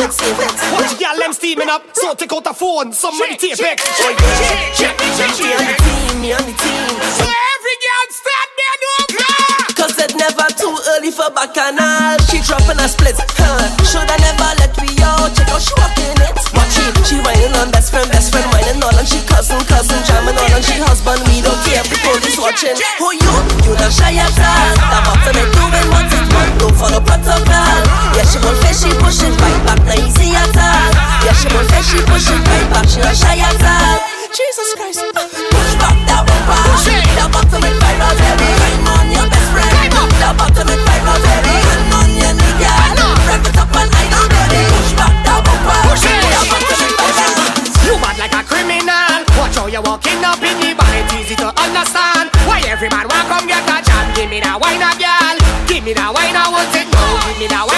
watch it, save it. Watch girl them steaming up, so take out the phone, somebody tape it. Check, check, check, me on the team, me on the team. So every girl stand there, no Cause it never too early for bacchanal. She dropping a split, huh? Shoulda never let we out. Check out she walking it. Watch she, whining on best friend, best friend whining all, and she cousin, cousin jamming all, and she husband. We don't care if the police watching. Who you? You not shy at all. The bottom ain't follow protocol. Yeah, she won't face, she push it right back, not easy at all. Yeah, she won't face, she push it right back, she not shy at all. Jesus Christ, uh, push back that bumper. The bottom ain't viral, baby. Climb on your best friend. The bottom ain't viral, baby. Climb on your nigga. Rev it up and I know, baby. Push back that bumper. The bottom ain't viral. You bad like a criminal. Watch how you walking up in the bar. It's easy to understand why every man want come get a jam. Give me that wine, girl. Give me that wine, I won't take. Give me that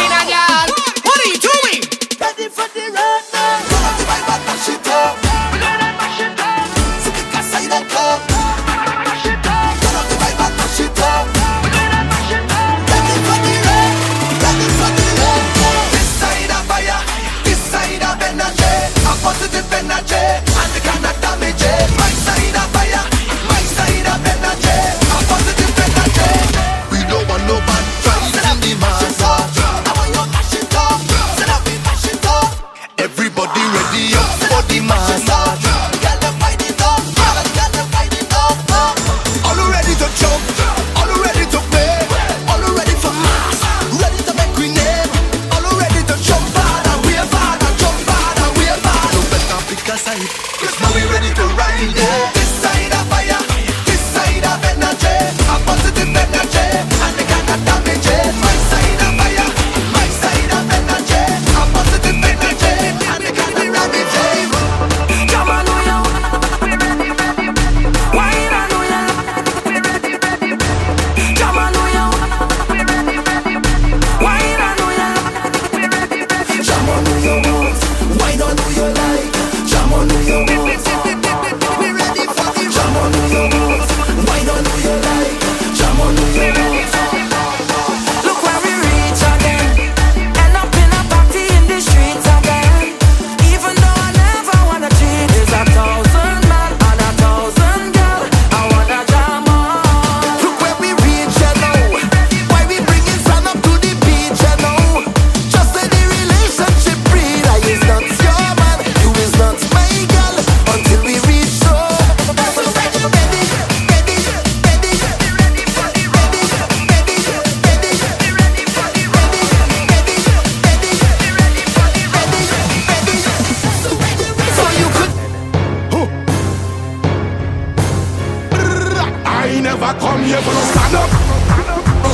stand up,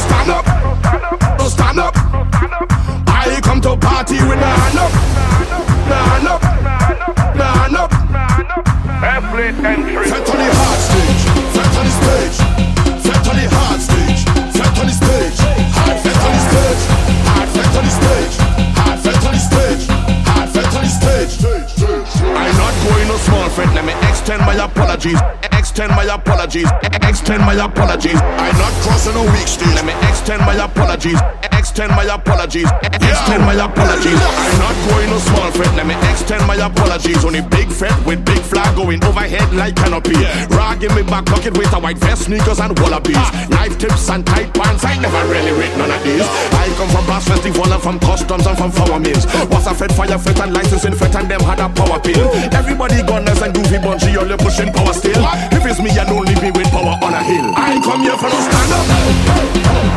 stand up, stand up. I come to party with my hand up, hand up, hand up. Airplane entry. Set on the hard stage, set on the stage, set on the hard stage, set on the stage, hard set on the stage, hard set on the stage, hard set on the stage, hard set on the stage. I'm not going no small friend, let me extend my apologies, extend my apologies, extend my apologies. I'm not crossing a weak stage, let me extend my apologies, extend my apologies, extend my apologies. I'm not going no small friend, let me extend my apologies. Only big friend with big flag going overhead like canopy. Raw give me back pocket with a white vest, sneakers and wallabies. Knife tips and tight pants, I never really read none of these. I come from Bass Festival and from customs and from flour mills. Was a fed fire fet and licensing fet and them had a power pill. Everybody gunners and goofy bunchy, all you pushing power still. If it's me, you don't leave me with power on a hill. I come here for no stand up.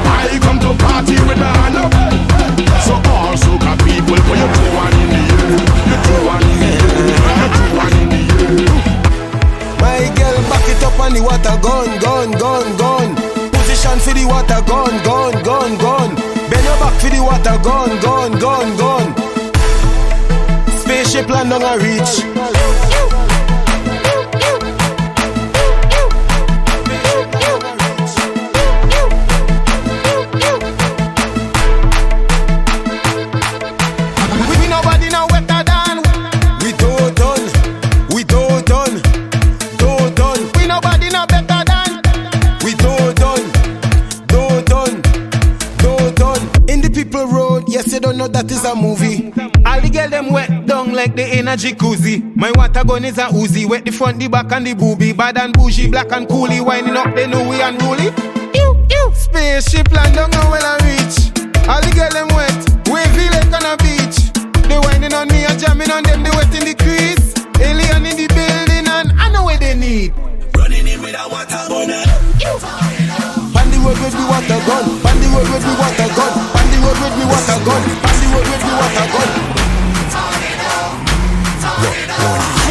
I come to party with my So all soca people, put your two one in the air. Your two in the air. Your two in the air. My girl, back it up on the water. Position for the water. Bend your back for the water, gun, gun, gun. Spaceship land on a reach. Like the energy koozie. My water gun is a Uzi. Wet the front, the back, and the boobie. Bad and bougie, black and coolie. Winding up they know we unruly. You, Ew, ew. Spaceship land don't know when I reach. All the girl them wet. Wavy like on a beach. They winding on me and jamming on them. They wet in the crease. Alien in the building and I know what they need. Running in with a water gun. On the road with the water gun. On the road with the water gun. On the road with the water gun. On the road with the water gun warning, warning.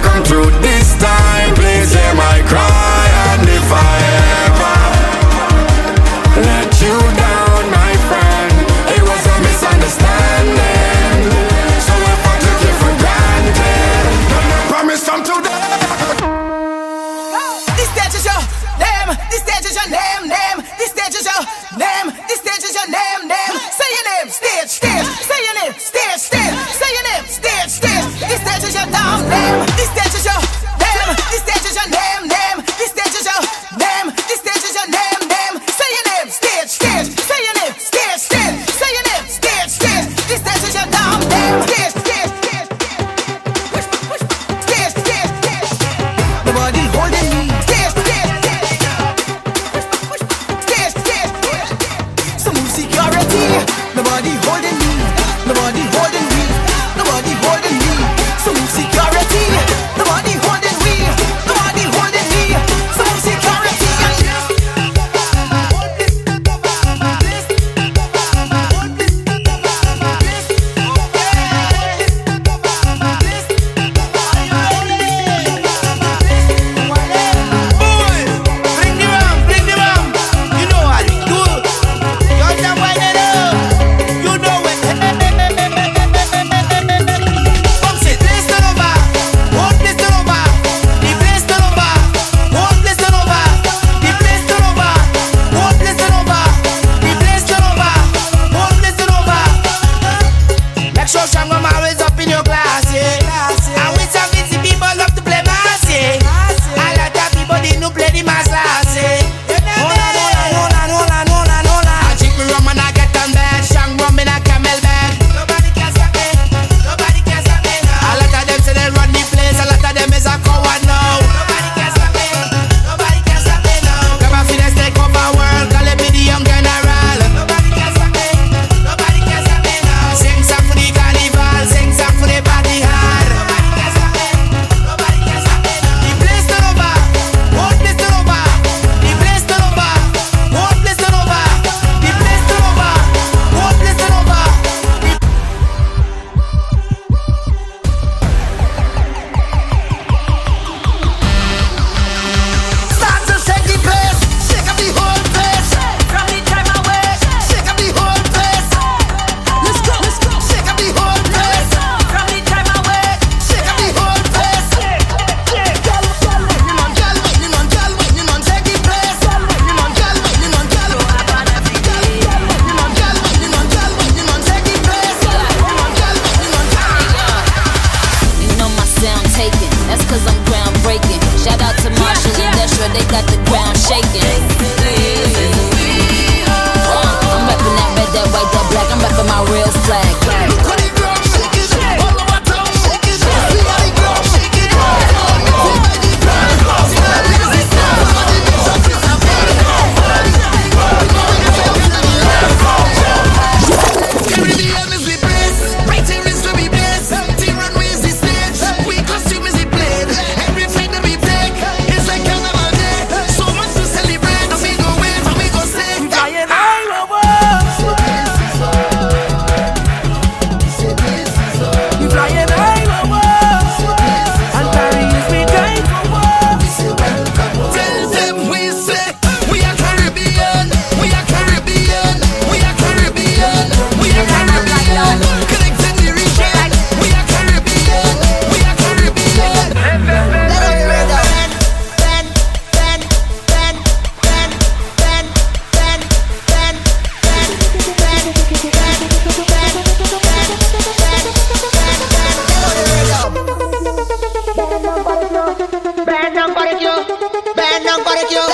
Ven, no parecido.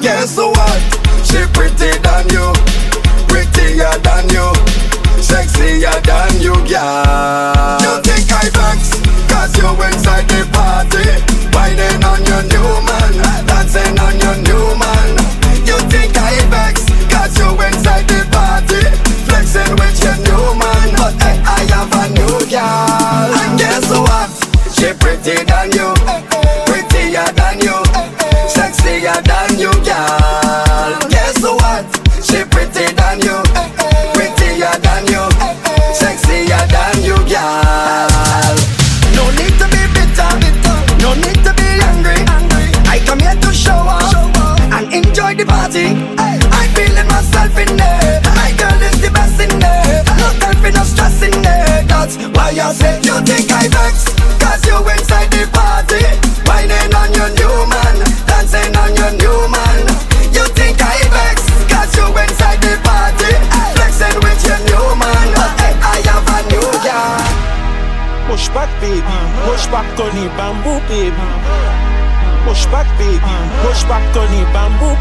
guess so I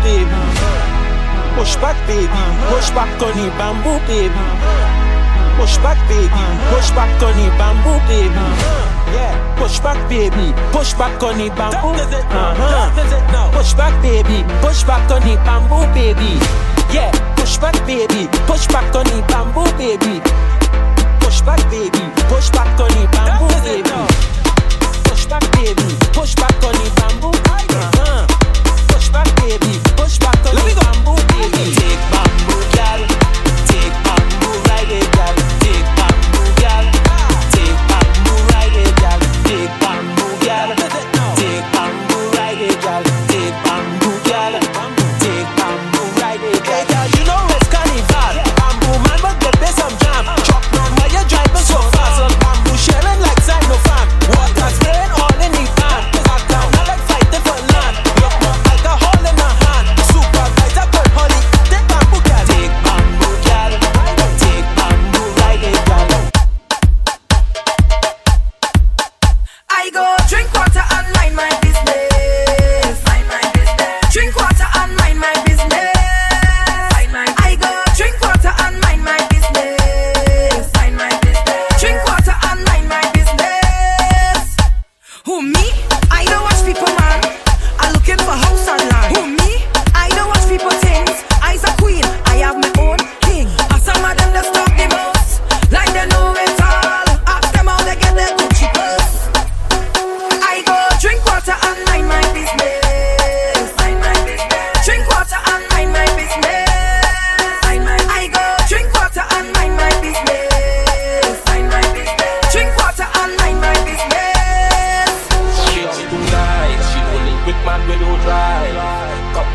baby. Push back, baby. Push back on the bamboo, baby. Push back, baby. Push back on the bamboo, baby. Yeah, push back, baby. Push back on the bamboo. Uh-huh. Push back, baby. Push back on the bamboo, baby. Yeah, push back, baby. Push back on the bamboo, baby.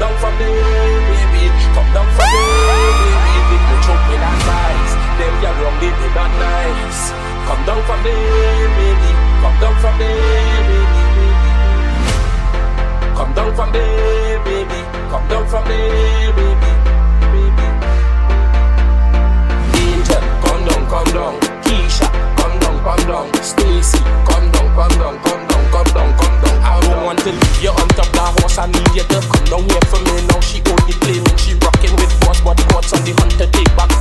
down from the baby. Come down from the baby. With the choke with that nice. Them ya wrong baby, not nice. Come down from the baby. Come down from the baby. Come down from the baby. Come down from the baby. Baby. Angel, come down, come down. Keisha, come down, come down. Stacy, come down, come down, come down, come down. Come down want to leave you on top that horse. I need you to come down here for me now. She only play she rocking with boss, but what's on the hunt to take back?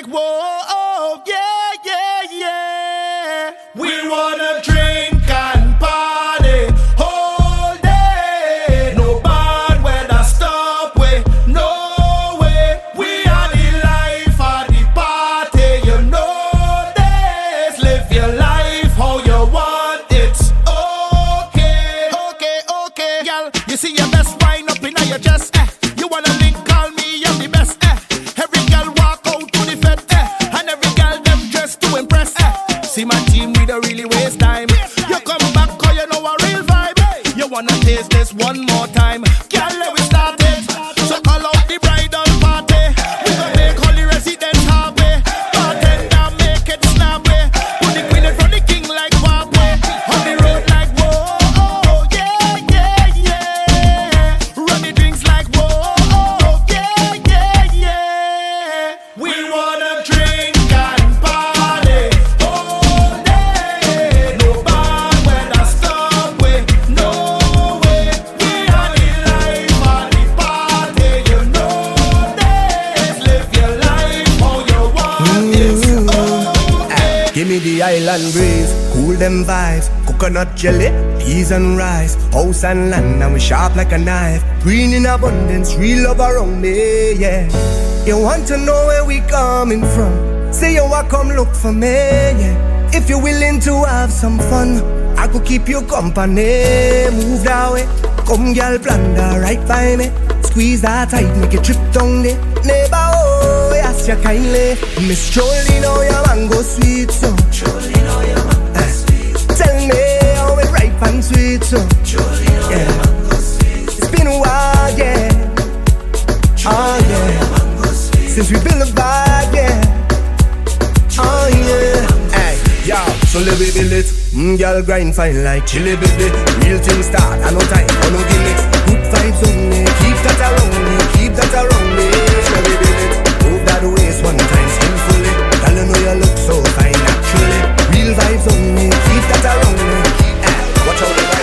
like, whoa. peas and rice, house and land, and we sharp like a knife. Green in abundance, real love around me, yeah. You want to know where we coming from? Say you want come look for me, yeah. If you're willing to have some fun, I could keep you company. Move that way, come girl, plunder right by me. Squeeze that tight, make a trip down there. Neighbor, oh, ask you kindly. Miss Jolene, oh, your mango sweet, so. Jolene, oh, sweet so yeah. It's been a while, yeah. Oh yeah. Since we built a vibe, yeah. Oh yeah. Hey, yo, so let me build it. Mmm, girl grind fine like chili baby. Real thing start, I no time for no gimmicks. Good vibes only, keep that around me, keep that around me. Let me build it. Move that waist one time skillfully. Girl, I know you look so fine naturally. Real vibes only, keep that around me told her.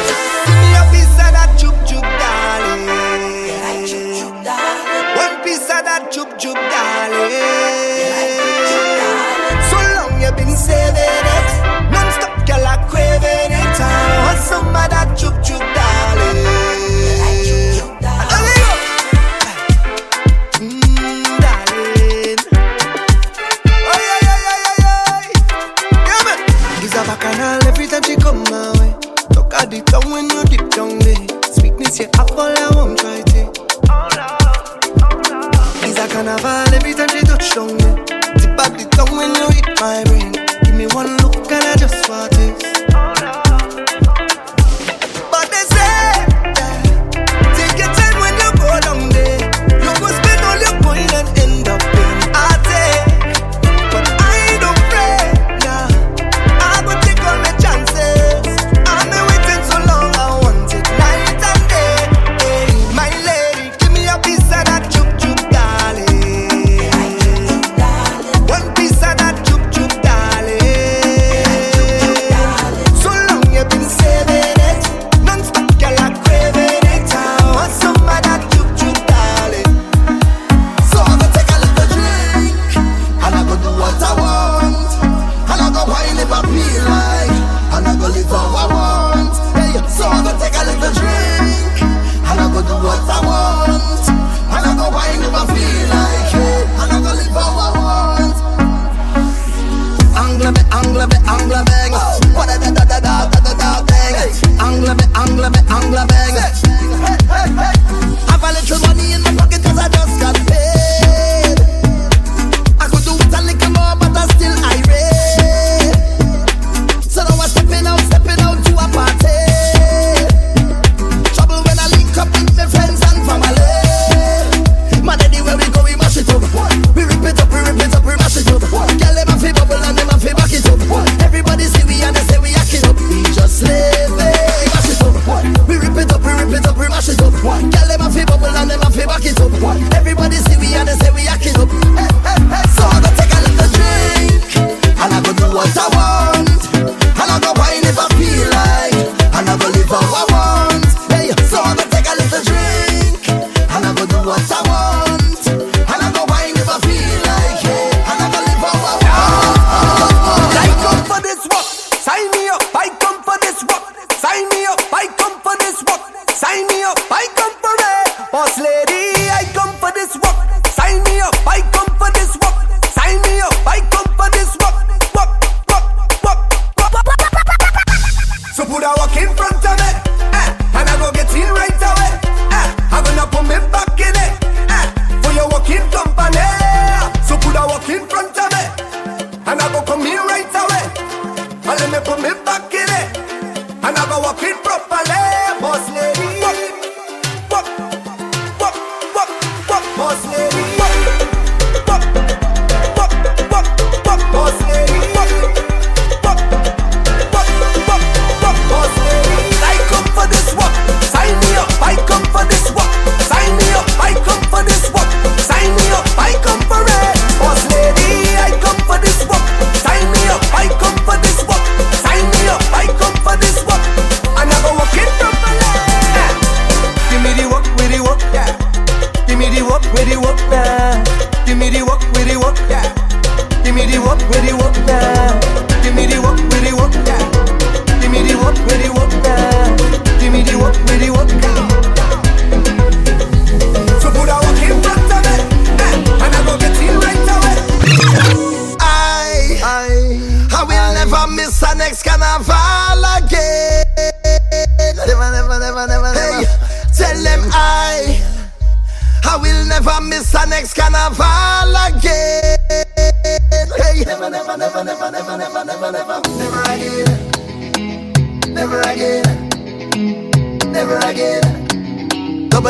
Give me the walk, where the walk now. Give me the walk, where the walk now. Give me the walk, where the walk.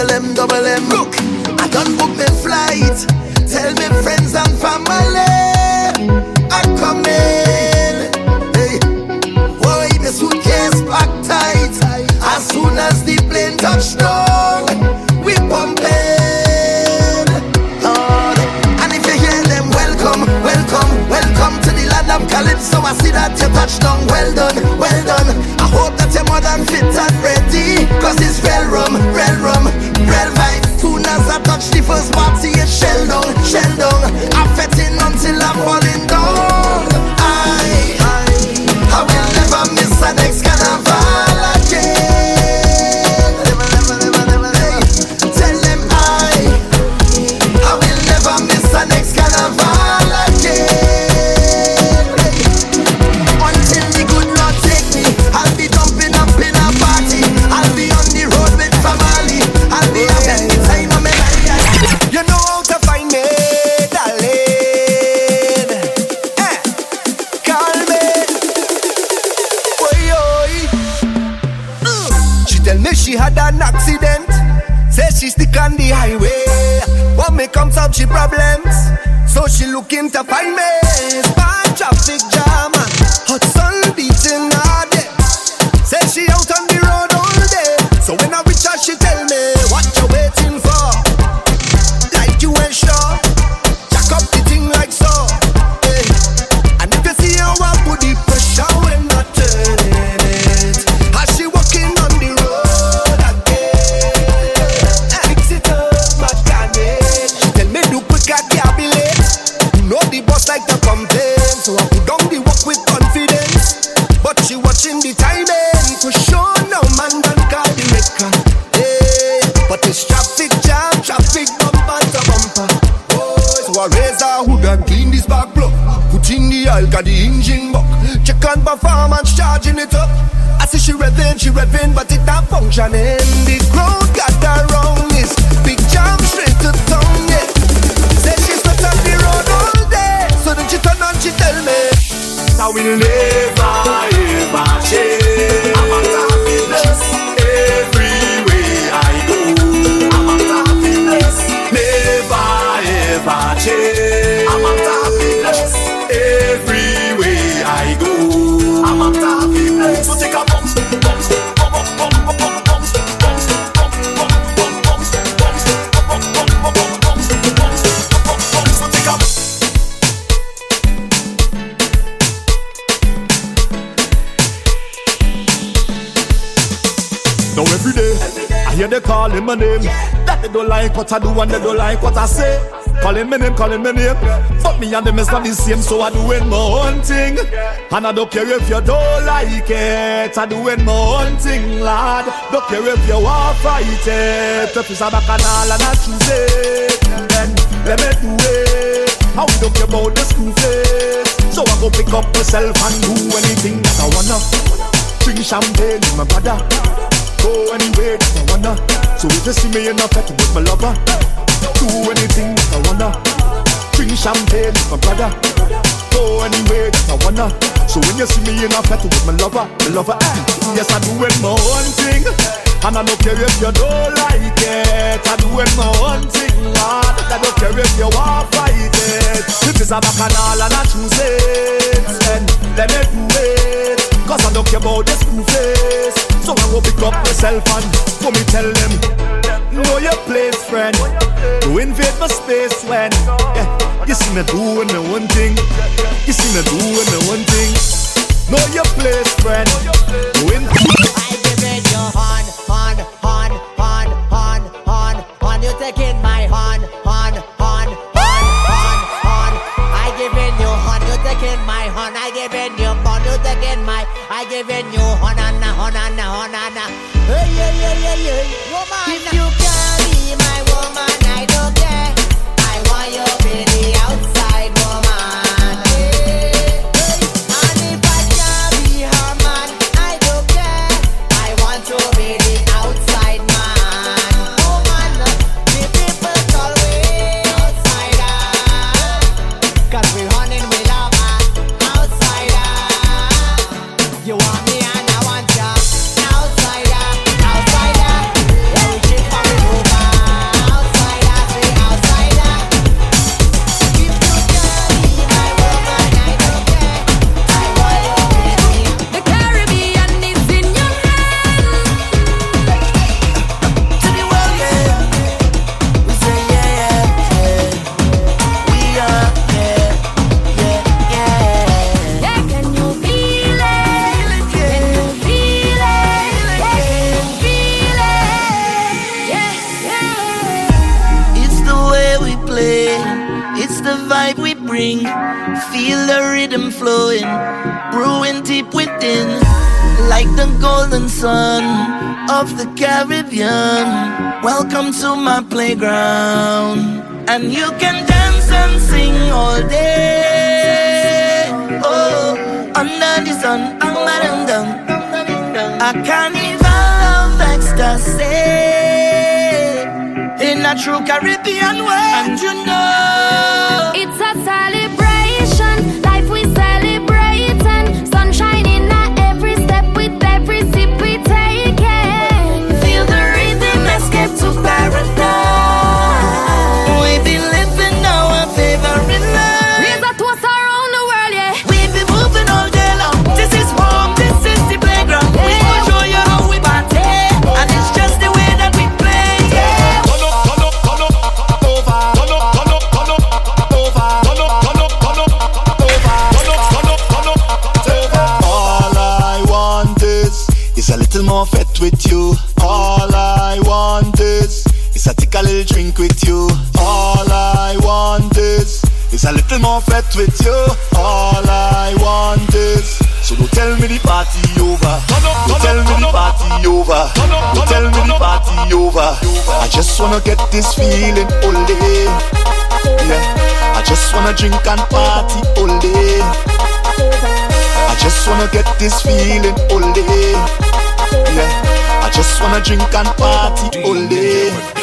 double M, double M. Look. Looking to find me. Calling my name. That they don't like what I do and they don't like what I say. Calling my name, calling my name. But me and them is not the same, so I doing my own thing. And I don't care if you don't like it. I doing my own thing, lad. Don't care if you are fight it. If it's a bacchanal and I choose it, then let me do it. I don't care about the school fees. So I go pick up myself and do anything that I wanna. Drink champagne with my brother. Go anywhere that I wanna. So if you see me in a fete with my lover, do anything that I wanna. Drink champagne with my brother. Go anywhere that I wanna. So when you see me in a fete with my lover, my lover, eh, yes I do it my own thing. And I don't care if you don't like it. I do doing my own thing, Lord. I don't care if you want fight it. If it's a bacchanal and I choose it, then let me do it. Cause I don't care about the school fees. So I go pick up myself and go me tell them Know your place, friend To invade my space when yeah, You see me doing my one thing You see me doing my one thing Know your place, friend of the Caribbean. Welcome to my playground. And you can dance and sing all day. Oh, under the sun. A carnival of ecstasy in a true Caribbean way. And you know, It's a celebration, more fit with you. All I want is is a take a little drink with you. All I want is is a little more fit with you. All I want is. So don't tell me the party over. Don't tell me the party over. Don't tell me the party over. I just wanna get this feeling all day. Yeah. I just wanna drink and party all day. I just wanna get this feeling all day. Yeah, I just wanna drink and party all day.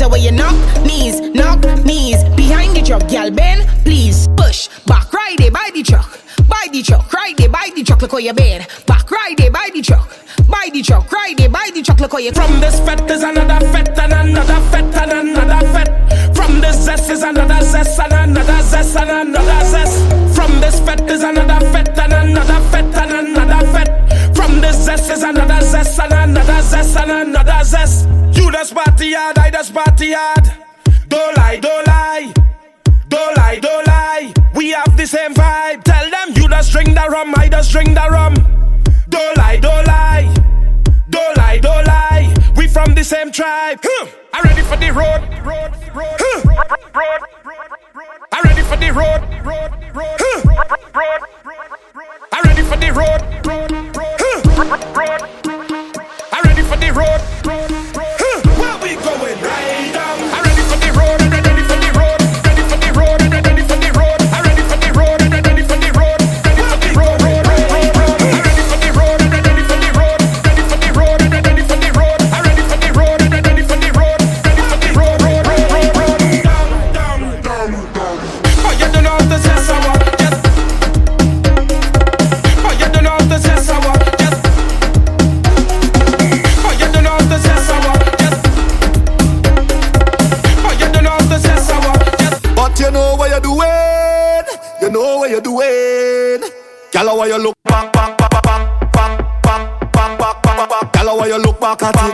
knees away you knock, knees, knock, knees. Behind the truck, gal bend, please push back right there by the truck, by the truck, right there by the truck. Look where you bend, back right there by the truck, by the truck, right there by the truck. Look where you. From this fete is another fete and another fete and another fete. From this zest is another zest and another zest and another zest. is another zest and another zest and another zest. You that's party hard, I that's party hard. Don't lie, don't lie, don't lie, don't lie. We have the same vibe. Tell them you just drink the rum, I just drink the rum. Don't lie, don't lie, don't lie, don't lie. We from the same tribe. Huh. I ready for the road, road, road, huh. road, road, road. I ready for the road, road, road, huh. road, road, road. I ready for the road, road. I ready for the road. back at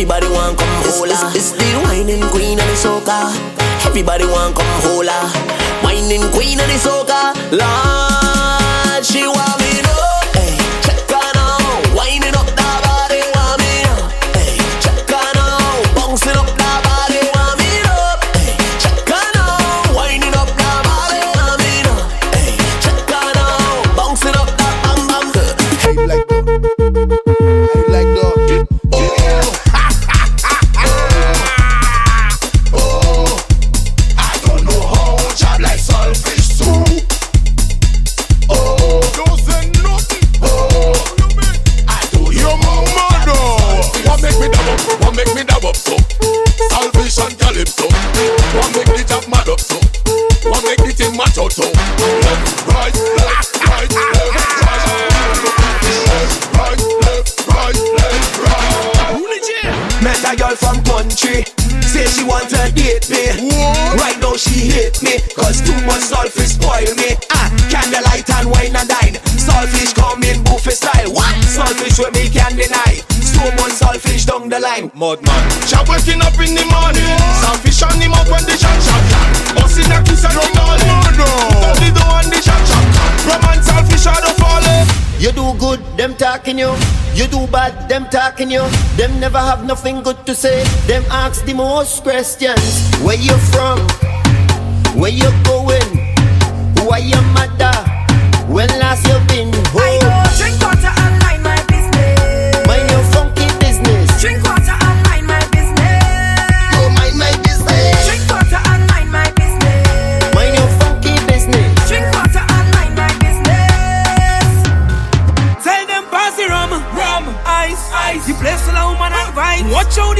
Everybody want come hold. It's, it's the wining queen and the soca. Everybody want come hold her. Wining queen and the soca. Lord, she want mud man. Jah waking up in the morning, salvation him up when the shot shot. Bossing a kiss and run all in. Only the one the shot shot. Roman salvation don't fall in. You do good, them talking you. You do bad, them talking you. Them never have nothing good to say. Them ask the most questions. Where you from? Where you going? Who are your mother? When last you been home?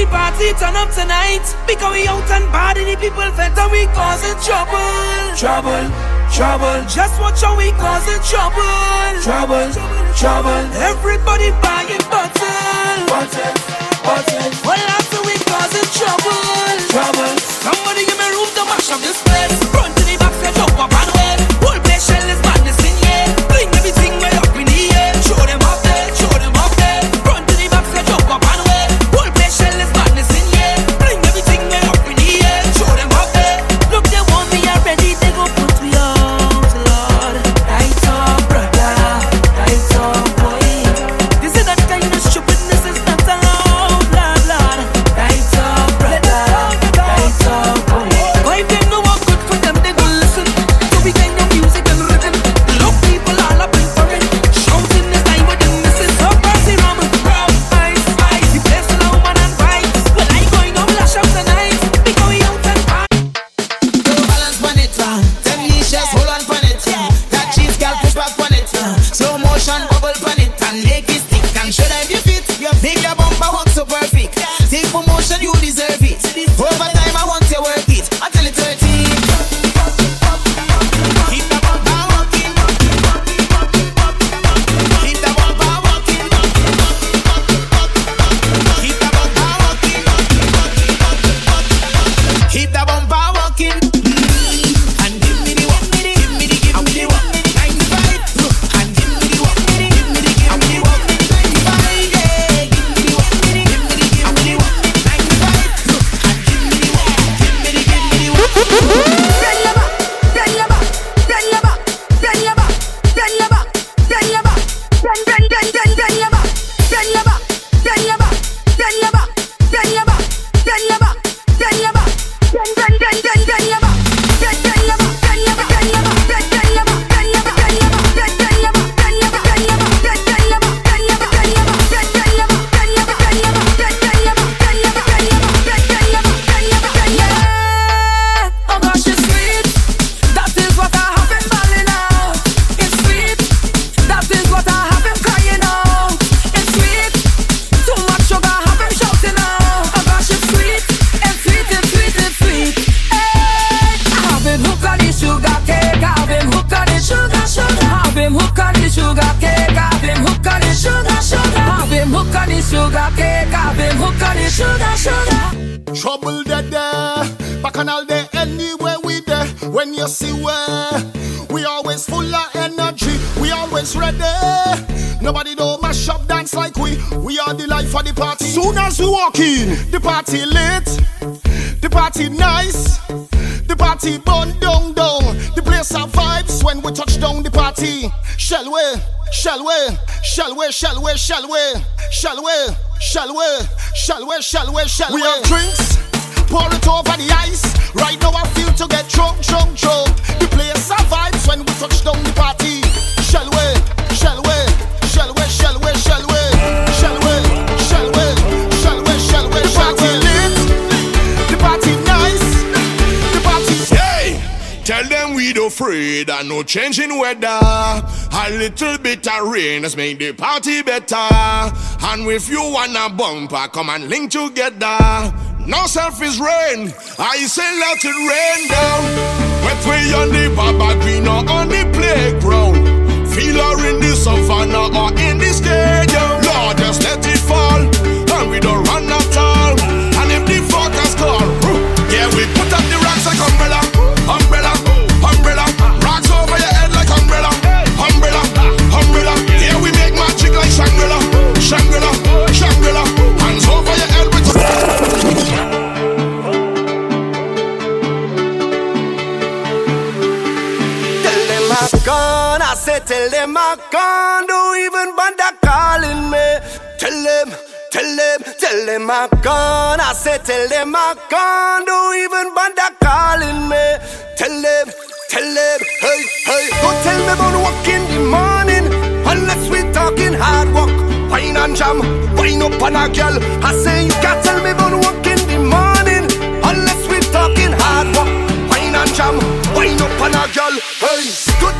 the party, turn up tonight. Because we out and bad and the people felt and we causing trouble. Trouble, trouble. Just watch how we causing trouble. Trouble, trouble. trouble. Everybody buying bottles. Bottles, bottles. Well, after we causing trouble. Trouble. Somebody give me room to mash up this place. Front to the back, set jump up and sugar cake. I've been hooked on the sugar, sugar. Trouble dead there, back on all day anywhere we there. When you see where we always full of energy, we always ready. Nobody don't mash up dance like we. We are the life of the party. Soon as we walk in, the party lit. The party nice, the party burn down down. The place have vibes when we touch down the party. Shall we? Shall we? Shall we? Shall we? Shall we? Shall we? Shall we? Shall we? Shall we? Shall we? We have drinks, pour it over the ice. Right now I feel to get drunk, drunk, drunk. The place have vibes when we touch down the party. Shall we? Shall we? Shall we? Shall we? Shall we? Shall we? Tell them we don't afraid and no change in weather. A little bit of rain has made the party better. And if you wanna bumper, come and link together. No selfish rain, I say let it rain down. Wet way on the baba green or on the playground. Feel her in the savannah or in the stadium. Lord, just let it fall, and we don't gone, I said tell them I gone. Don't even bother calling me. Tell them, tell them, tell them I gone. I said tell them I gone. Don't even bother calling me. Tell them, tell them, hey, hey. Don't tell me about work in the morning unless we talking hard work. Wine and jam, wine up on a girl. I say you can't tell me about work in the morning unless we talking hard work. Wine and jam, wine up on a girl. Hey, don't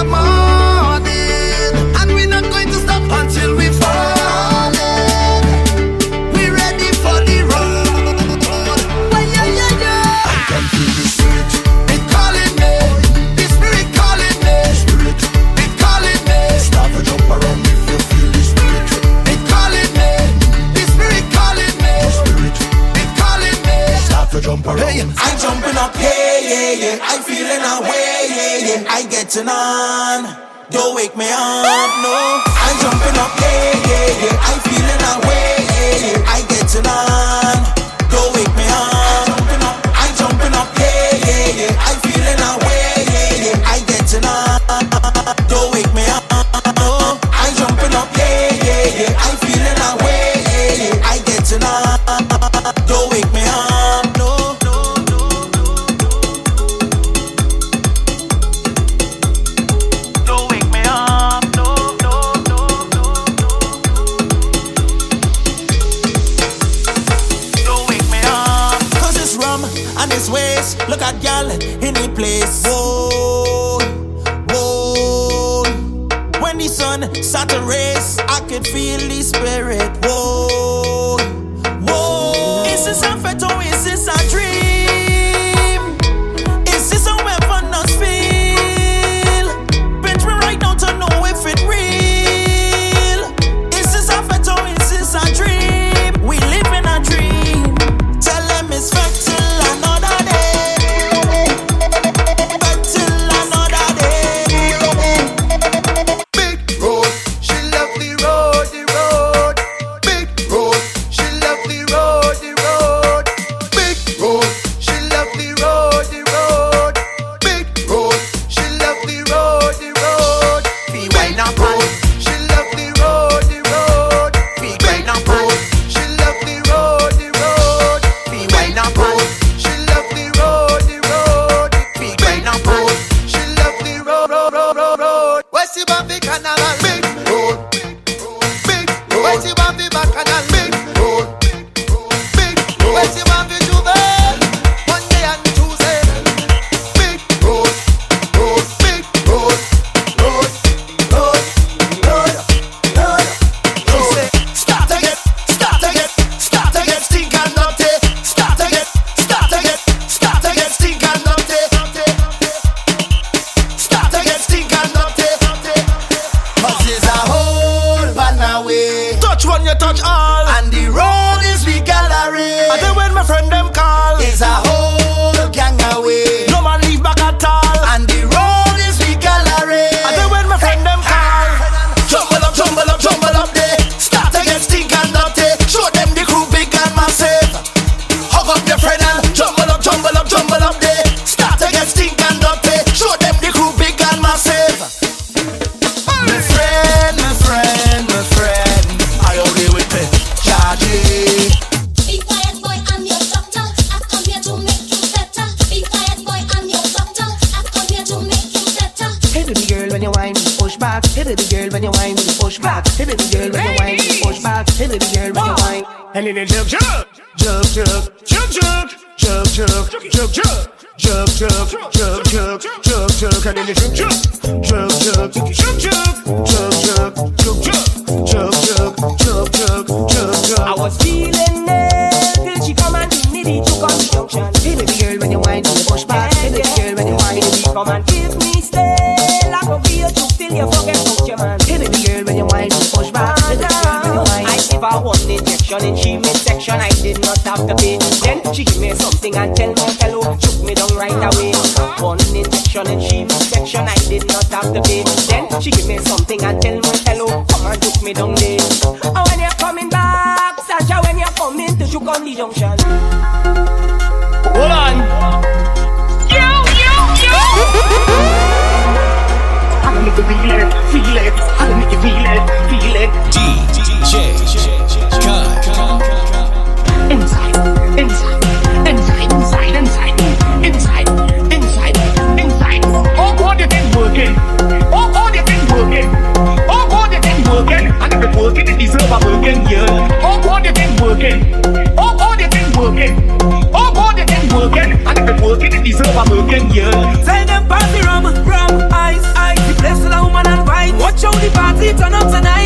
jump around. Hey, I'm jumping up, yeah, yeah, yeah. I'm feeling away, yeah, yeah. I getting on. Don't wake me up, no. I'm jumping up, yeah, yeah, yeah. I'm feeling thing and tell my fellow, took me down right away. One injection and she injection, I did not have to pay. Then she give me something and tell my fellow, come and took me down there. yeah, yeah. Tell them party rum, rum, ice, ice. The place of the woman and wine. Watch how the party turn up tonight.